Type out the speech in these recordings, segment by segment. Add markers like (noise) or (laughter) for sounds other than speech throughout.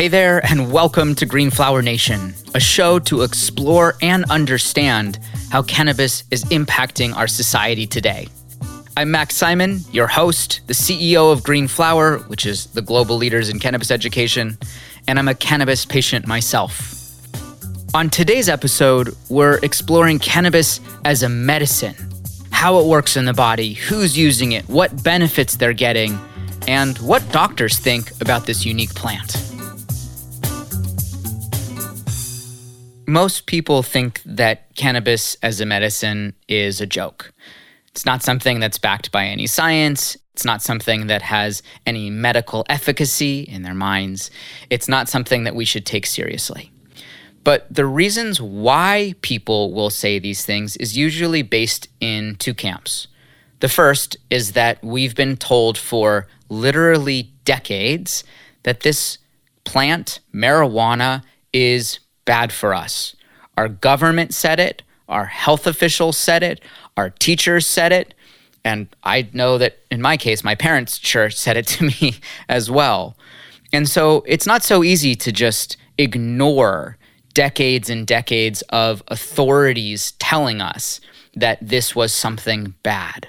Hey there, and welcome to Green Flower Nation, a show to explore and understand how cannabis is impacting our society today. I'm Max Simon, your host, the CEO of Green Flower, which is the global leaders in cannabis education, and I'm a cannabis patient myself. On today's episode, we're exploring cannabis as a medicine, how it works in the body, who's using it, what benefits they're getting, and what doctors think about this unique plant. Most people think that cannabis as a medicine is a joke. It's not something that's backed by any science. It's not something that has any medical efficacy in their minds. It's not something that we should take seriously. But the reasons why people will say these things is usually based in two camps. The first is that we've been told for literally decades that this plant, marijuana, is bad for us. Our government said it, our health officials said it, our teachers said it, and I know that in my case, my parents' church said it (laughs) to me as well. And so it's not so easy to just ignore decades and decades of authorities telling us that this was something bad.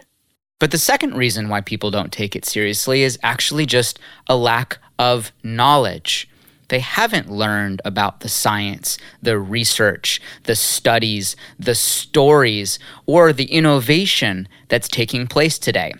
But the second reason why people don't take it seriously is actually just a lack of knowledge. They haven't learned about the science, the research, the studies, the stories, or the innovation that's taking place today.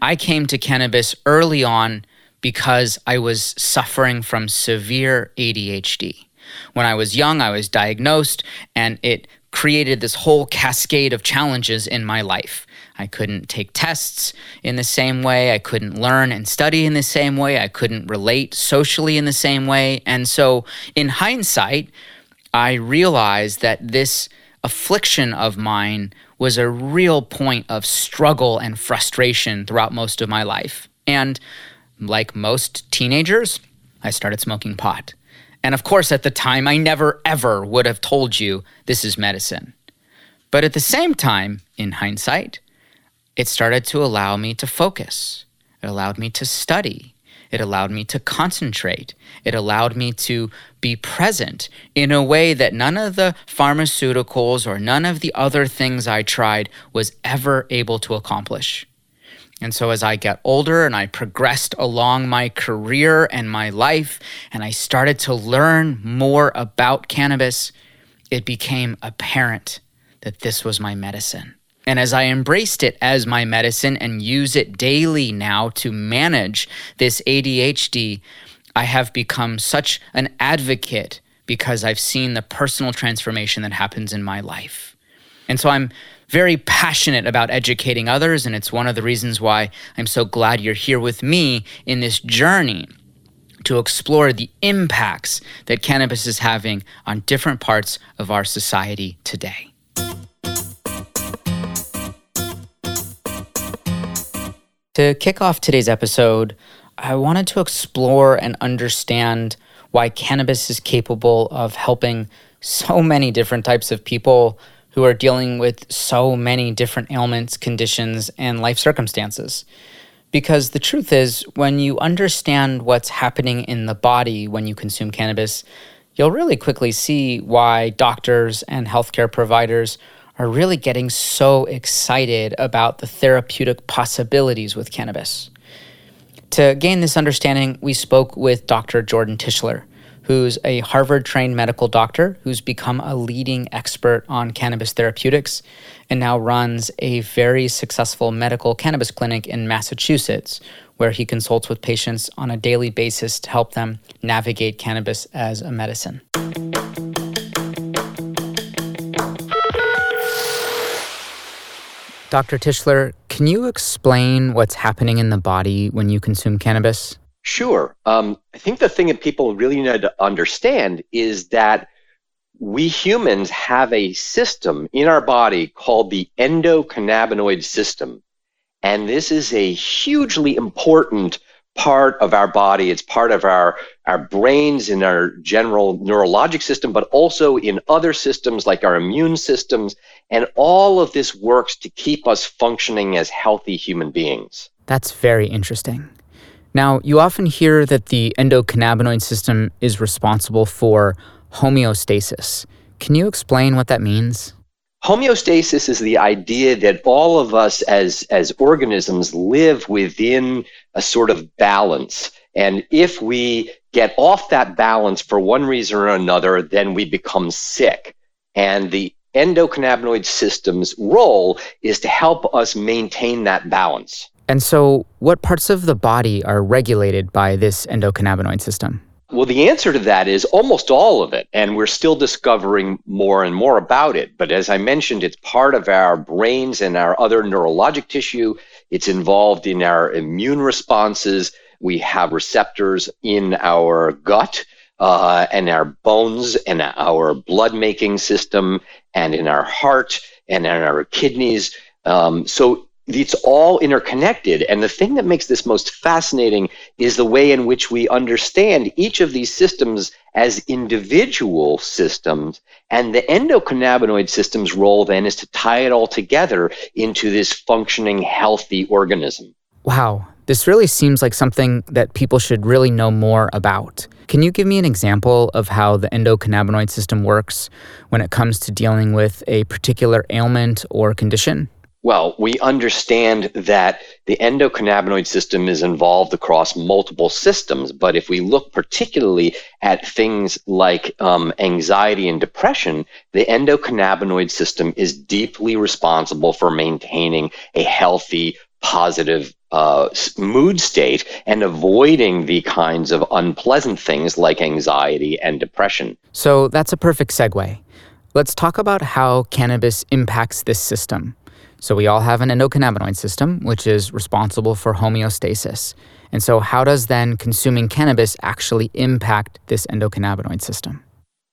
I came to cannabis early on because I was suffering from severe ADHD. When I was young, I was diagnosed, and it created this whole cascade of challenges in my life. I couldn't take tests in the same way. I couldn't learn and study in the same way. I couldn't relate socially in the same way. And so, in hindsight, I realized that this affliction of mine was a real point of struggle and frustration throughout most of my life. And like most teenagers, I started smoking pot. And of course, at the time, I never ever would have told you this is medicine. But at the same time, in hindsight, it started to allow me to focus. It allowed me to study. It allowed me to concentrate. It allowed me to be present in a way that none of the pharmaceuticals or none of the other things I tried was ever able to accomplish. And so, as I got older and I progressed along my career and my life, and I started to learn more about cannabis, it became apparent that this was my medicine. And as I embraced it as my medicine and use it daily now to manage this ADHD, I have become such an advocate because I've seen the personal transformation that happens in my life. And so I'm very passionate about educating others, and it's one of the reasons why I'm so glad you're here with me in this journey to explore the impacts that cannabis is having on different parts of our society today. To kick off today's episode, I wanted to explore and understand why cannabis is capable of helping so many different types of people who are dealing with so many different ailments, conditions, and life circumstances. Because the truth is, when you understand what's happening in the body when you consume cannabis, you'll really quickly see why doctors and healthcare providers are really getting so excited about the therapeutic possibilities with cannabis. To gain this understanding, we spoke with Dr. Jordan Tishler, who's a Harvard trained medical doctor who's become a leading expert on cannabis therapeutics and now runs a very successful medical cannabis clinic in Massachusetts, where he consults with patients on a daily basis to help them navigate cannabis as a medicine. Dr. Tishler, can you explain what's happening in the body when you consume cannabis? Sure. Um, I think the thing that people really need to understand is that we humans have a system in our body called the endocannabinoid system. And this is a hugely important part of our body. It's part of our, our brains and our general neurologic system, but also in other systems like our immune systems. And all of this works to keep us functioning as healthy human beings. That's very interesting. Now, you often hear that the endocannabinoid system is responsible for homeostasis. Can you explain what that means? Homeostasis is the idea that all of us as, as organisms live within a sort of balance. And if we get off that balance for one reason or another, then we become sick. And the endocannabinoid system's role is to help us maintain that balance. And so, what parts of the body are regulated by this endocannabinoid system? Well, the answer to that is almost all of it, and we're still discovering more and more about it. But as I mentioned, it's part of our brains and our other neurologic tissue. It's involved in our immune responses. We have receptors in our gut uh, and our bones and our blood making system and in our heart and in our kidneys. Um, so it's all interconnected. And the thing that makes this most fascinating is the way in which we understand each of these systems as individual systems. And the endocannabinoid system's role then is to tie it all together into this functioning, healthy organism. Wow, this really seems like something that people should really know more about. Can you give me an example of how the endocannabinoid system works when it comes to dealing with a particular ailment or condition? Well, we understand that the endocannabinoid system is involved across multiple systems, but if we look particularly at things like um, anxiety and depression, the endocannabinoid system is deeply responsible for maintaining a healthy, positive uh, mood state and avoiding the kinds of unpleasant things like anxiety and depression. So that's a perfect segue. Let's talk about how cannabis impacts this system. So we all have an endocannabinoid system, which is responsible for homeostasis. And so, how does then consuming cannabis actually impact this endocannabinoid system?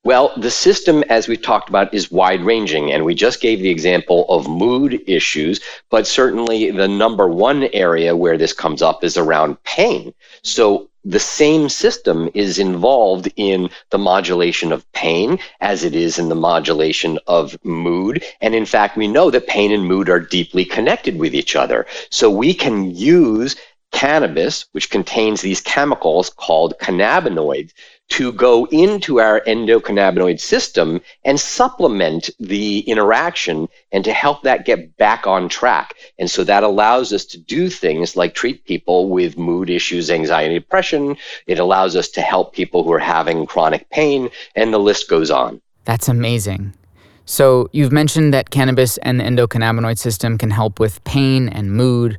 Well, the system, as we've talked about, is wide ranging. And we just gave the example of mood issues, but certainly the number one area where this comes up is around pain. So the same system is involved in the modulation of pain as it is in the modulation of mood. And in fact, we know that pain and mood are deeply connected with each other. So we can use cannabis, which contains these chemicals called cannabinoids, to go into our endocannabinoid system and supplement the interaction and to help that get back on track. And so that allows us to do things like treat people with mood issues, anxiety, depression. It allows us to help people who are having chronic pain, and the list goes on. That's amazing. So, you've mentioned that cannabis and the endocannabinoid system can help with pain and mood.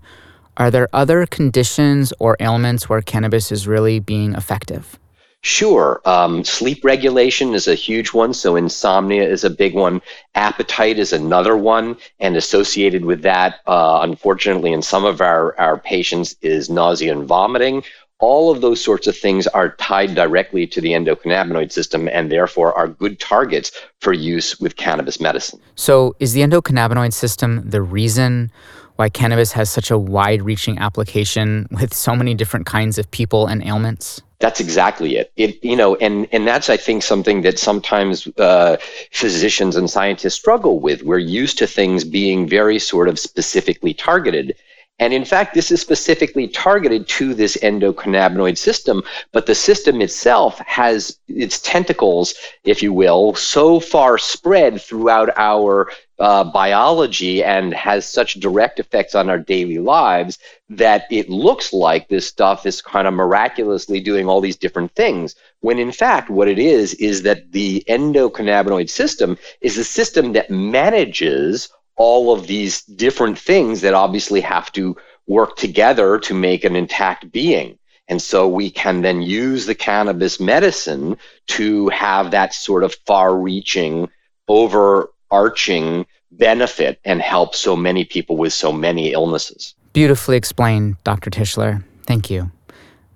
Are there other conditions or ailments where cannabis is really being effective? Sure. Um, sleep regulation is a huge one. So, insomnia is a big one. Appetite is another one. And associated with that, uh, unfortunately, in some of our, our patients, is nausea and vomiting. All of those sorts of things are tied directly to the endocannabinoid system and therefore are good targets for use with cannabis medicine. So, is the endocannabinoid system the reason why cannabis has such a wide reaching application with so many different kinds of people and ailments? That's exactly it. It, you know, and and that's I think something that sometimes uh, physicians and scientists struggle with. We're used to things being very sort of specifically targeted, and in fact, this is specifically targeted to this endocannabinoid system, but the system itself has its tentacles, if you will, so far spread throughout our uh, biology and has such direct effects on our daily lives that it looks like this stuff is kind of miraculously doing all these different things. When in fact, what it is, is that the endocannabinoid system is a system that manages all of these different things that obviously have to work together to make an intact being. And so we can then use the cannabis medicine to have that sort of far reaching, overarching benefit and help so many people with so many illnesses. Beautifully explained, Dr. Tishler. Thank you.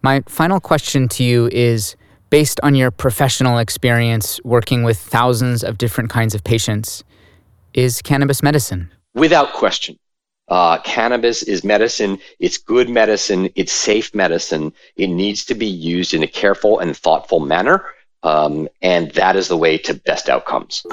My final question to you is based on your professional experience working with thousands of different kinds of patients, is cannabis medicine? Without question. Uh, cannabis is medicine. It's good medicine. It's safe medicine. It needs to be used in a careful and thoughtful manner. Um, and that is the way to best outcomes.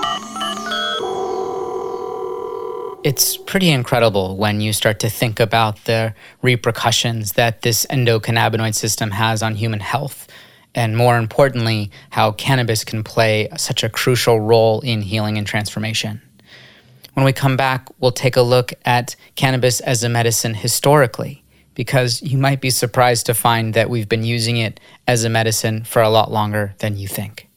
It's pretty incredible when you start to think about the repercussions that this endocannabinoid system has on human health, and more importantly, how cannabis can play such a crucial role in healing and transformation. When we come back, we'll take a look at cannabis as a medicine historically, because you might be surprised to find that we've been using it as a medicine for a lot longer than you think.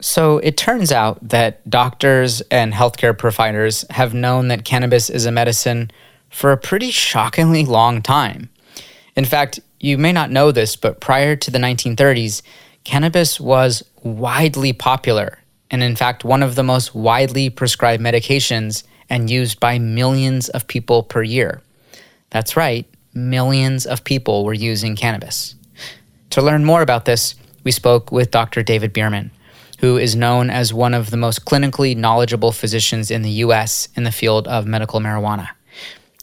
So it turns out that doctors and healthcare providers have known that cannabis is a medicine for a pretty shockingly long time. In fact, you may not know this, but prior to the 1930s, cannabis was widely popular and, in fact, one of the most widely prescribed medications and used by millions of people per year. That's right, millions of people were using cannabis. To learn more about this, we spoke with Dr. David Bearman who is known as one of the most clinically knowledgeable physicians in the US in the field of medical marijuana.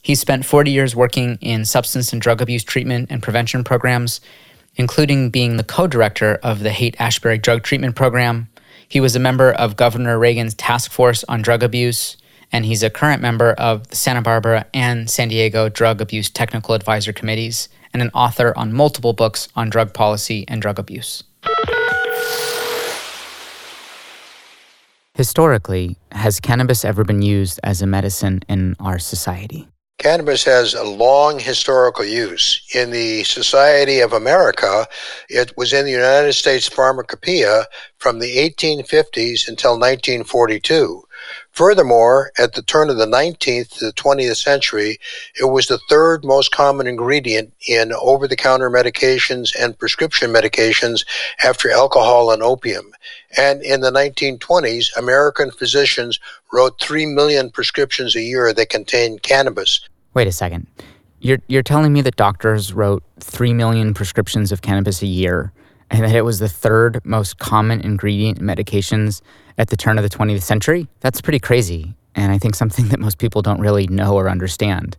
He spent 40 years working in substance and drug abuse treatment and prevention programs, including being the co director of the Haight Ashbury Drug Treatment Program. He was a member of Governor Reagan's Task Force on Drug Abuse, and he's a current member of the Santa Barbara and San Diego Drug Abuse Technical Advisor Committees, and an author on multiple books on drug policy and drug abuse. Historically, has cannabis ever been used as a medicine in our society? Cannabis has a long historical use. In the Society of America, it was in the United States Pharmacopoeia from the 1850s until 1942. Furthermore, at the turn of the 19th to the 20th century, it was the third most common ingredient in over the counter medications and prescription medications after alcohol and opium. And in the 1920s, American physicians wrote 3 million prescriptions a year that contained cannabis. Wait a second. You're, you're telling me that doctors wrote 3 million prescriptions of cannabis a year and that it was the third most common ingredient in medications at the turn of the 20th century? That's pretty crazy, and I think something (laughs) that most people don't really know or understand.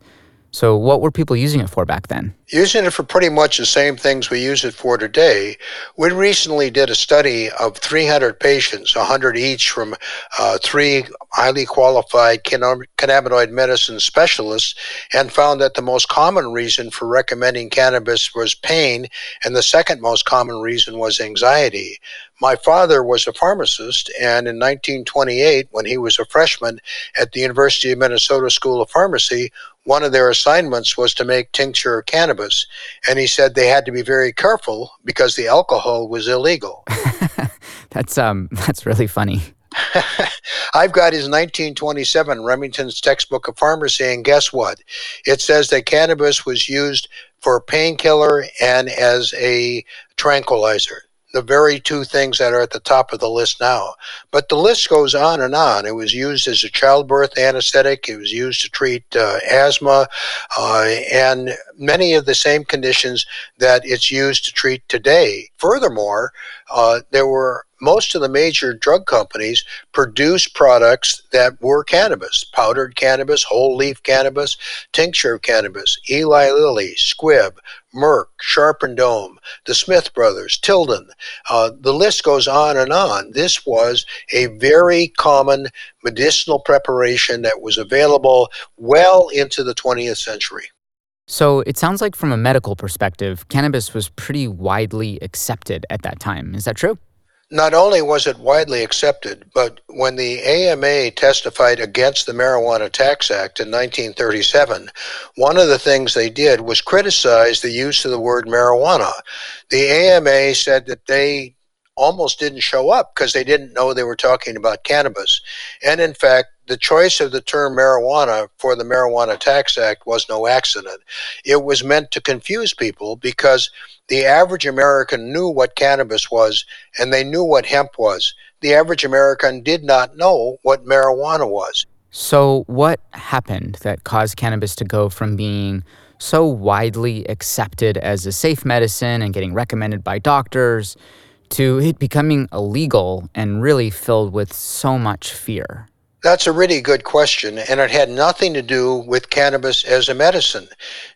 So, what were people using it for back then? Using it for pretty much the same things we use it for today. We recently did a study of 300 patients, 100 each from uh, three highly qualified cannabinoid medicine specialists, and found that the most common reason for recommending cannabis was pain, and the second most common reason was anxiety. My father was a pharmacist, and in 1928, when he was a freshman at the University of Minnesota School of Pharmacy, one of their assignments was to make tincture of cannabis. And he said they had to be very careful because the alcohol was illegal. (laughs) that's um that's really funny. (laughs) I've got his 1927 Remington's textbook of pharmacy, and guess what? It says that cannabis was used for a painkiller and as a tranquilizer the very two things that are at the top of the list now. But the list goes on and on. It was used as a childbirth anesthetic. It was used to treat uh, asthma uh, and many of the same conditions that it's used to treat today. Furthermore, uh, there were most of the major drug companies produce products that were cannabis powdered cannabis, whole leaf cannabis, tincture of cannabis, Eli Lilly, Squibb, Merck, Sharp and Dohme, the Smith brothers, Tilden. Uh, the list goes on and on. This was a very common medicinal preparation that was available well into the 20th century. So it sounds like, from a medical perspective, cannabis was pretty widely accepted at that time. Is that true? Not only was it widely accepted, but when the AMA testified against the Marijuana Tax Act in 1937, one of the things they did was criticize the use of the word marijuana. The AMA said that they almost didn't show up because they didn't know they were talking about cannabis. And in fact, the choice of the term marijuana for the Marijuana Tax Act was no accident. It was meant to confuse people because the average American knew what cannabis was and they knew what hemp was. The average American did not know what marijuana was. So, what happened that caused cannabis to go from being so widely accepted as a safe medicine and getting recommended by doctors to it becoming illegal and really filled with so much fear? That's a really good question, and it had nothing to do with cannabis as a medicine.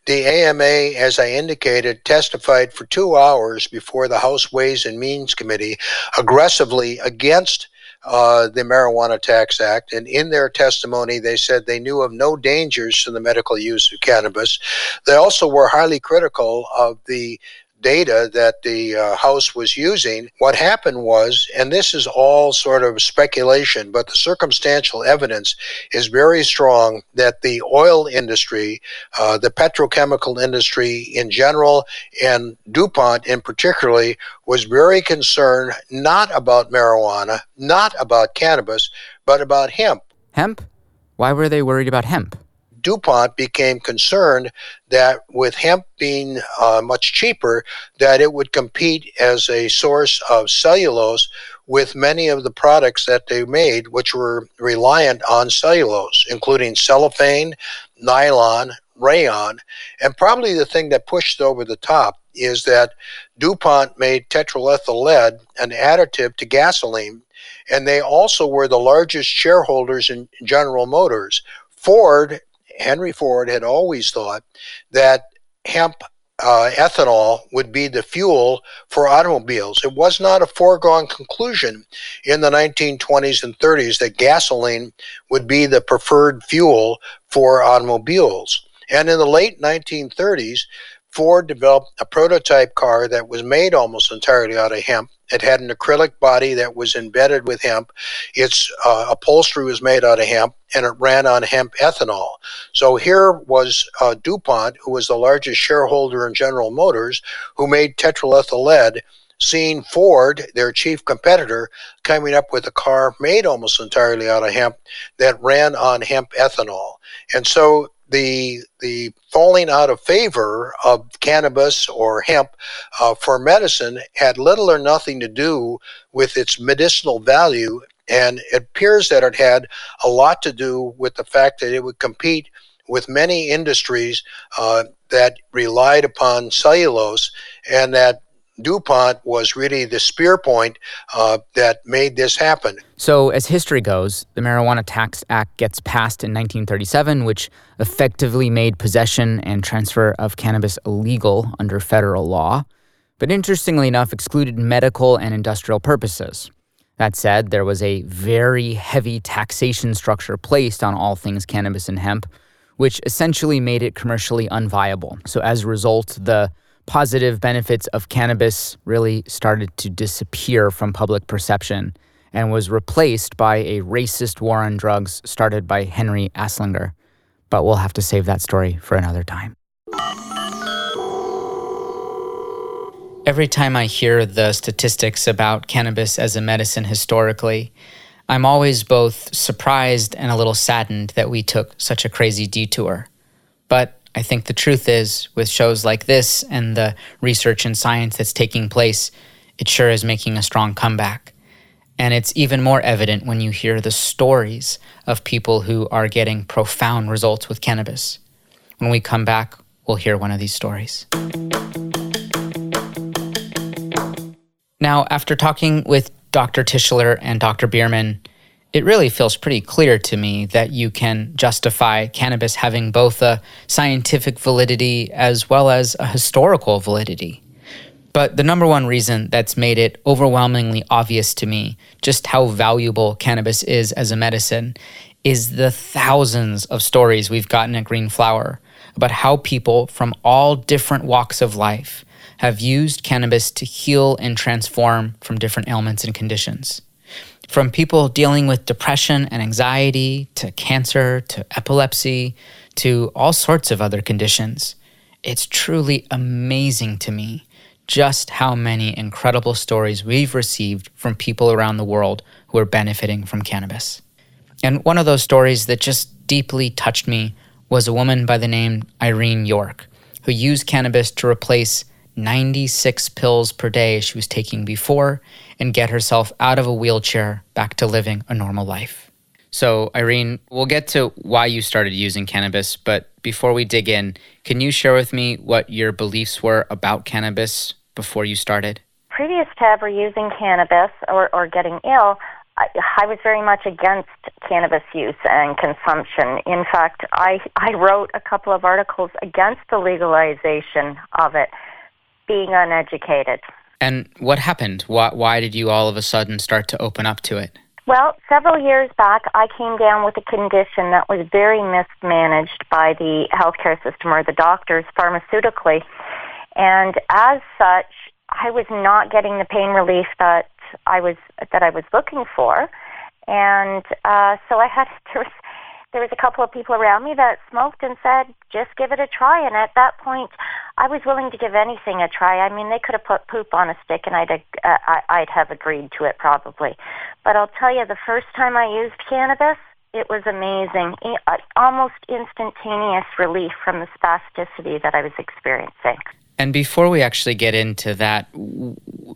The AMA, as I indicated, testified for two hours before the House Ways and Means Committee aggressively against uh, the Marijuana Tax Act. And in their testimony, they said they knew of no dangers to the medical use of cannabis. They also were highly critical of the data that the uh, House was using, what happened was, and this is all sort of speculation, but the circumstantial evidence is very strong that the oil industry, uh, the petrochemical industry in general, and DuPont in particularly, was very concerned not about marijuana, not about cannabis, but about hemp. Hemp? Why were they worried about hemp? DuPont became concerned that with hemp being uh, much cheaper, that it would compete as a source of cellulose with many of the products that they made, which were reliant on cellulose, including cellophane, nylon, rayon. And probably the thing that pushed over the top is that DuPont made tetraethyl lead an additive to gasoline, and they also were the largest shareholders in General Motors. Ford Henry Ford had always thought that hemp uh, ethanol would be the fuel for automobiles. It was not a foregone conclusion in the 1920s and 30s that gasoline would be the preferred fuel for automobiles. And in the late 1930s, Ford developed a prototype car that was made almost entirely out of hemp. It had an acrylic body that was embedded with hemp. Its uh, upholstery was made out of hemp, and it ran on hemp ethanol. So here was uh, DuPont, who was the largest shareholder in General Motors, who made tetraethyl lead seeing Ford, their chief competitor, coming up with a car made almost entirely out of hemp that ran on hemp ethanol. And so the the falling out of favor of cannabis or hemp uh, for medicine had little or nothing to do with its medicinal value, and it appears that it had a lot to do with the fact that it would compete with many industries uh, that relied upon cellulose, and that DuPont was really the spear point uh, that made this happen. So, as history goes, the Marijuana Tax Act gets passed in 1937, which effectively made possession and transfer of cannabis illegal under federal law, but interestingly enough, excluded medical and industrial purposes. That said, there was a very heavy taxation structure placed on all things cannabis and hemp, which essentially made it commercially unviable. So, as a result, the positive benefits of cannabis really started to disappear from public perception and was replaced by a racist war on drugs started by Henry Anslinger. But we'll have to save that story for another time. Every time I hear the statistics about cannabis as a medicine historically, I'm always both surprised and a little saddened that we took such a crazy detour. But I think the truth is, with shows like this and the research and science that's taking place, it sure is making a strong comeback. And it's even more evident when you hear the stories of people who are getting profound results with cannabis. When we come back, we'll hear one of these stories. Now, after talking with Dr. Tishler and Dr. Bearman, it really feels pretty clear to me that you can justify cannabis having both a scientific validity as well as a historical validity. But the number one reason that's made it overwhelmingly obvious to me just how valuable cannabis is as a medicine is the thousands of stories we've gotten at Green Flower about how people from all different walks of life have used cannabis to heal and transform from different ailments and conditions. From people dealing with depression and anxiety, to cancer, to epilepsy, to all sorts of other conditions. It's truly amazing to me just how many incredible stories we've received from people around the world who are benefiting from cannabis. And one of those stories that just deeply touched me was a woman by the name Irene York, who used cannabis to replace 96 pills per day she was taking before and get herself out of a wheelchair back to living a normal life. So, Irene, we'll get to why you started using cannabis, but before we dig in, can you share with me what your beliefs were about cannabis before you started? Previous to ever using cannabis or, or getting ill, I, I was very much against cannabis use and consumption. In fact, I, I wrote a couple of articles against the legalization of it, being uneducated. And what happened? Why, why did you all of a sudden start to open up to it? Well, several years back, I came down with a condition that was very mismanaged by the healthcare system or the doctors pharmaceutically. And as such, I was not getting the pain relief that I was that I was looking for, and uh, so I had (laughs) was there was a couple of people around me that smoked and said, "Just give it a try." And at that point, I was willing to give anything a try. I mean, they could have put poop on a stick, and I'd uh, I'd have agreed to it probably. But I'll tell you, the first time I used cannabis, it was amazing. Uh, almost instantaneous relief from the spasticity that I was experiencing. And before we actually get into that,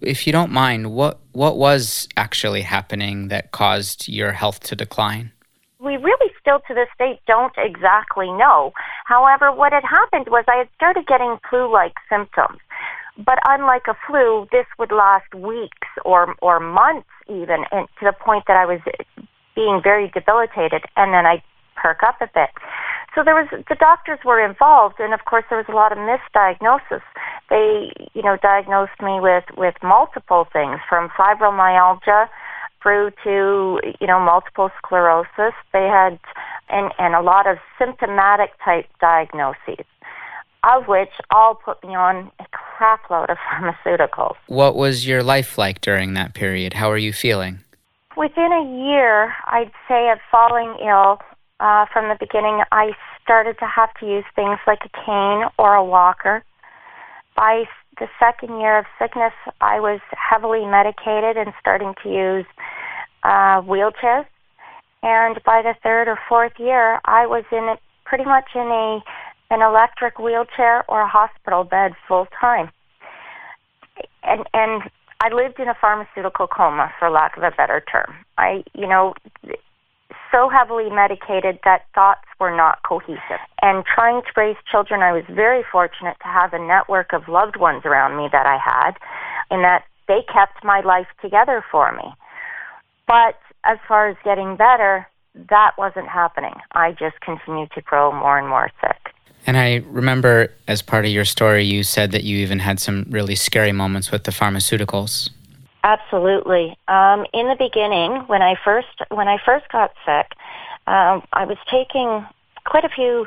if you don't mind, what what was actually happening that caused your health to decline? We really still to this day don't exactly know. However, what had happened was I had started getting flu-like symptoms. But unlike a flu, this would last weeks or or months even, and to the point that I was being very debilitated, and then I perk up a bit. So there was the doctors were involved, and of course there was a lot of misdiagnosis. They, you know, diagnosed me with with multiple things from fibromyalgia through to you know multiple sclerosis. They had and and a lot of symptomatic type diagnoses, of which all put me on a crapload of (laughs) pharmaceuticals. What was your life like during that period? How are you feeling? Within a year, I'd say of falling ill, uh, from the beginning, I started to have to use things like a cane or a walker. By the second year of sickness, I was heavily medicated and starting to use uh, wheelchairs. And by the third or fourth year, I was in a, pretty much in a an electric wheelchair or a hospital bed full time. And and I lived in a pharmaceutical coma, for lack of a better term. I, you know, so heavily medicated that thoughts were not cohesive. And trying to raise children, I was very fortunate to have a network of loved ones around me that I had, in that they kept my life together for me. But as far as getting better, that wasn't happening. I just continued to grow more and more sick. And I remember as part of your story, you said that you even had some really scary moments with the pharmaceuticals. Absolutely. Um, in the beginning, when I first when I first got sick, um, I was taking quite a few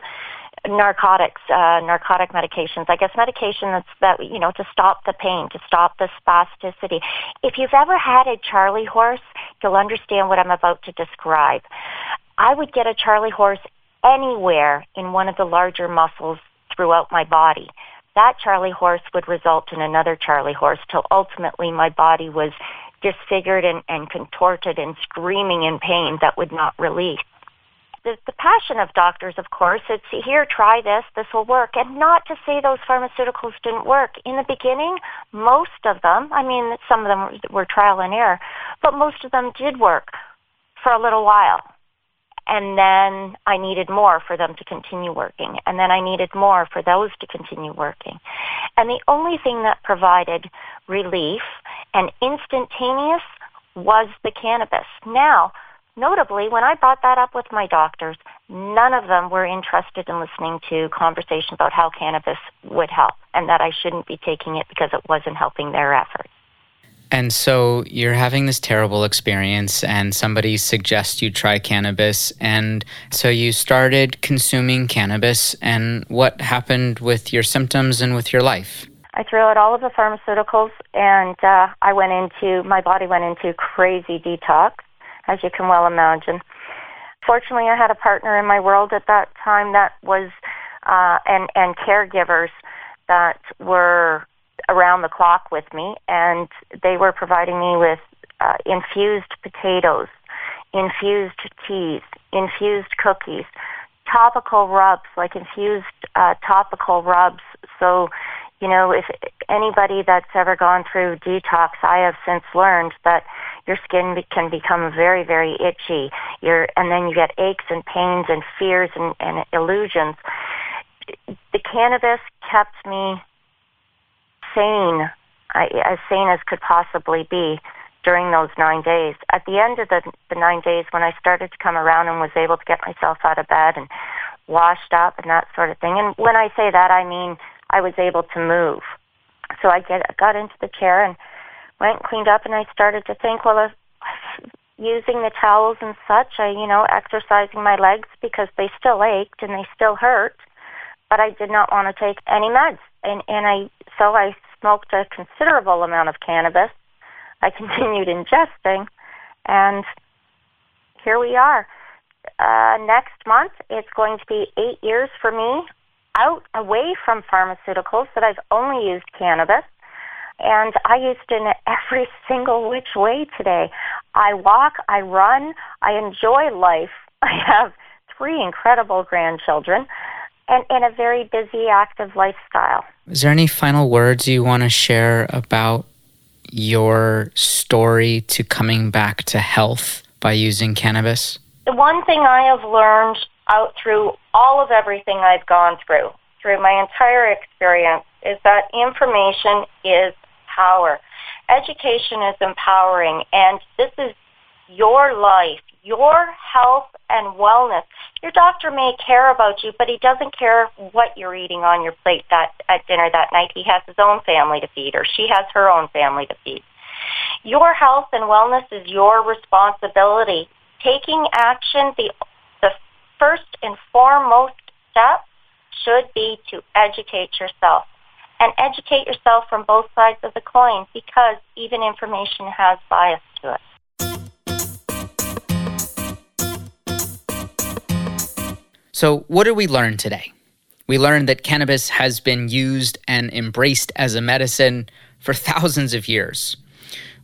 narcotics, uh, narcotic medications. I guess medication that's that you know to stop the pain, to stop the spasticity. If you've ever had a Charlie horse, you'll understand what I'm about to describe. I would get a Charlie horse anywhere in one of the larger muscles throughout my body that Charlie horse would result in another Charlie horse till ultimately my body was disfigured and, and contorted and screaming in pain that would not release. The, the passion of doctors, of course, it's here, try this, this will work. And not to say those pharmaceuticals didn't work. In the beginning, most of them, I mean, some of them were trial and error, but most of them did work for a little while and then I needed more for them to continue working, and then I needed more for those to continue working. And the only thing that provided relief and instantaneous was the cannabis. Now, notably, when I brought that up with my doctors, none of them were interested in listening to conversation about how cannabis would help and that I shouldn't be taking it because it wasn't helping their efforts. And so you're having this terrible experience, and somebody suggests you try cannabis. And so you started consuming cannabis. And what happened with your symptoms and with your life? I threw out all of the pharmaceuticals, and uh, I went into my body went into crazy detox, as you can well imagine. Fortunately, I had a partner in my world at that time that was, uh, and and caregivers that were around the clock with me, and they were providing me with uh, infused potatoes, infused teas, infused cookies, topical rubs, like infused uh, topical rubs. So, you know, if anybody that's ever gone through detox, I have since learned that your skin can become very, very itchy. You're, and then you get aches and pains and fears and, and illusions. The cannabis kept me sane, as sane as could possibly be during those nine days. At the end of the, the nine days, when I started to come around and was able to get myself out of bed and washed up and that sort of thing, and when I say that, I mean I was able to move. So I get got into the chair and went and cleaned up, and I started to think, well, if, using the towels and such, I, you know, exercising my legs because they still ached and they still hurt, but I did not want to take any meds, and and I so I smoked a considerable amount of cannabis. I (laughs) continued ingesting, and here we are. Uh, next month, it's going to be eight years for me out away from pharmaceuticals that I've only used cannabis. And I used it in every (laughs) single which way today. I walk, I run, I enjoy life. (laughs) I have three incredible grandchildren and, and a very busy, active lifestyle. Is there any final words you want to share about your story to coming back to health by using cannabis? The one thing I have learned out through all of everything I've gone through, through my entire experience, is that information is power. Education is empowering, and this is your life, your health and wellness. Your doctor may care about you, but he doesn't care what you're eating on your plate that at dinner that night. He has his own family to feed, or she has her own family to feed. Your health and wellness is your responsibility. Taking action, the the first and foremost step should be to educate yourself and educate yourself from both sides of the coin because even information has bias to it. So, what did we learn today? We learned that cannabis has been used and embraced as a medicine for thousands of years.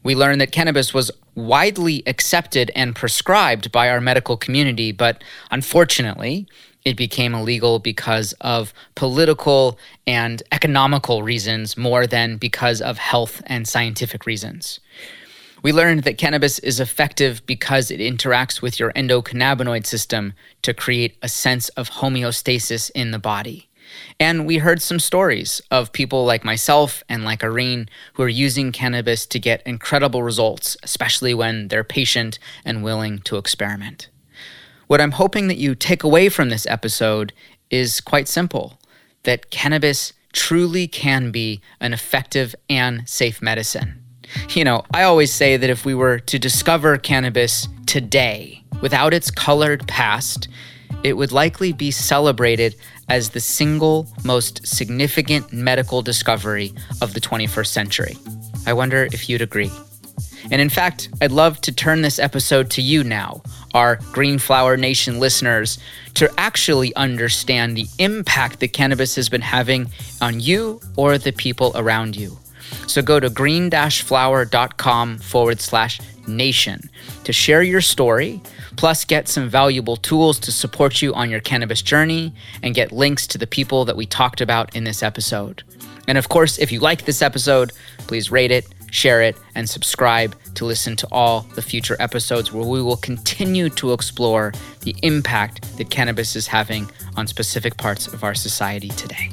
We learned that cannabis was widely accepted and prescribed by our medical community, but unfortunately, it became illegal because of political and economical reasons more than because of health and scientific reasons. We learned that cannabis is effective because it interacts with your endocannabinoid system to create a sense of homeostasis in the body. And we heard some stories of people like myself and like Irene who are using cannabis to get incredible results, especially when they're patient and willing to experiment. What I'm hoping that you take away from this episode is quite simple that cannabis truly can be an effective and safe medicine. You know, I always say that if we were to discover cannabis today without its colored past, it would likely be celebrated as the single most significant medical discovery of the 21st century. I wonder if you'd agree. And in fact, I'd love to turn this episode to you now, our Green Flower Nation listeners, to actually understand the impact that cannabis has been having on you or the people around you. So go to green flower.com forward slash nation to share your story, plus get some valuable tools to support you on your cannabis journey and get links to the people that we talked about in this episode. And of course, if you like this episode, please rate it share it, and subscribe to listen to all the future episodes where we will continue to explore the impact that cannabis is having on specific parts of our society today.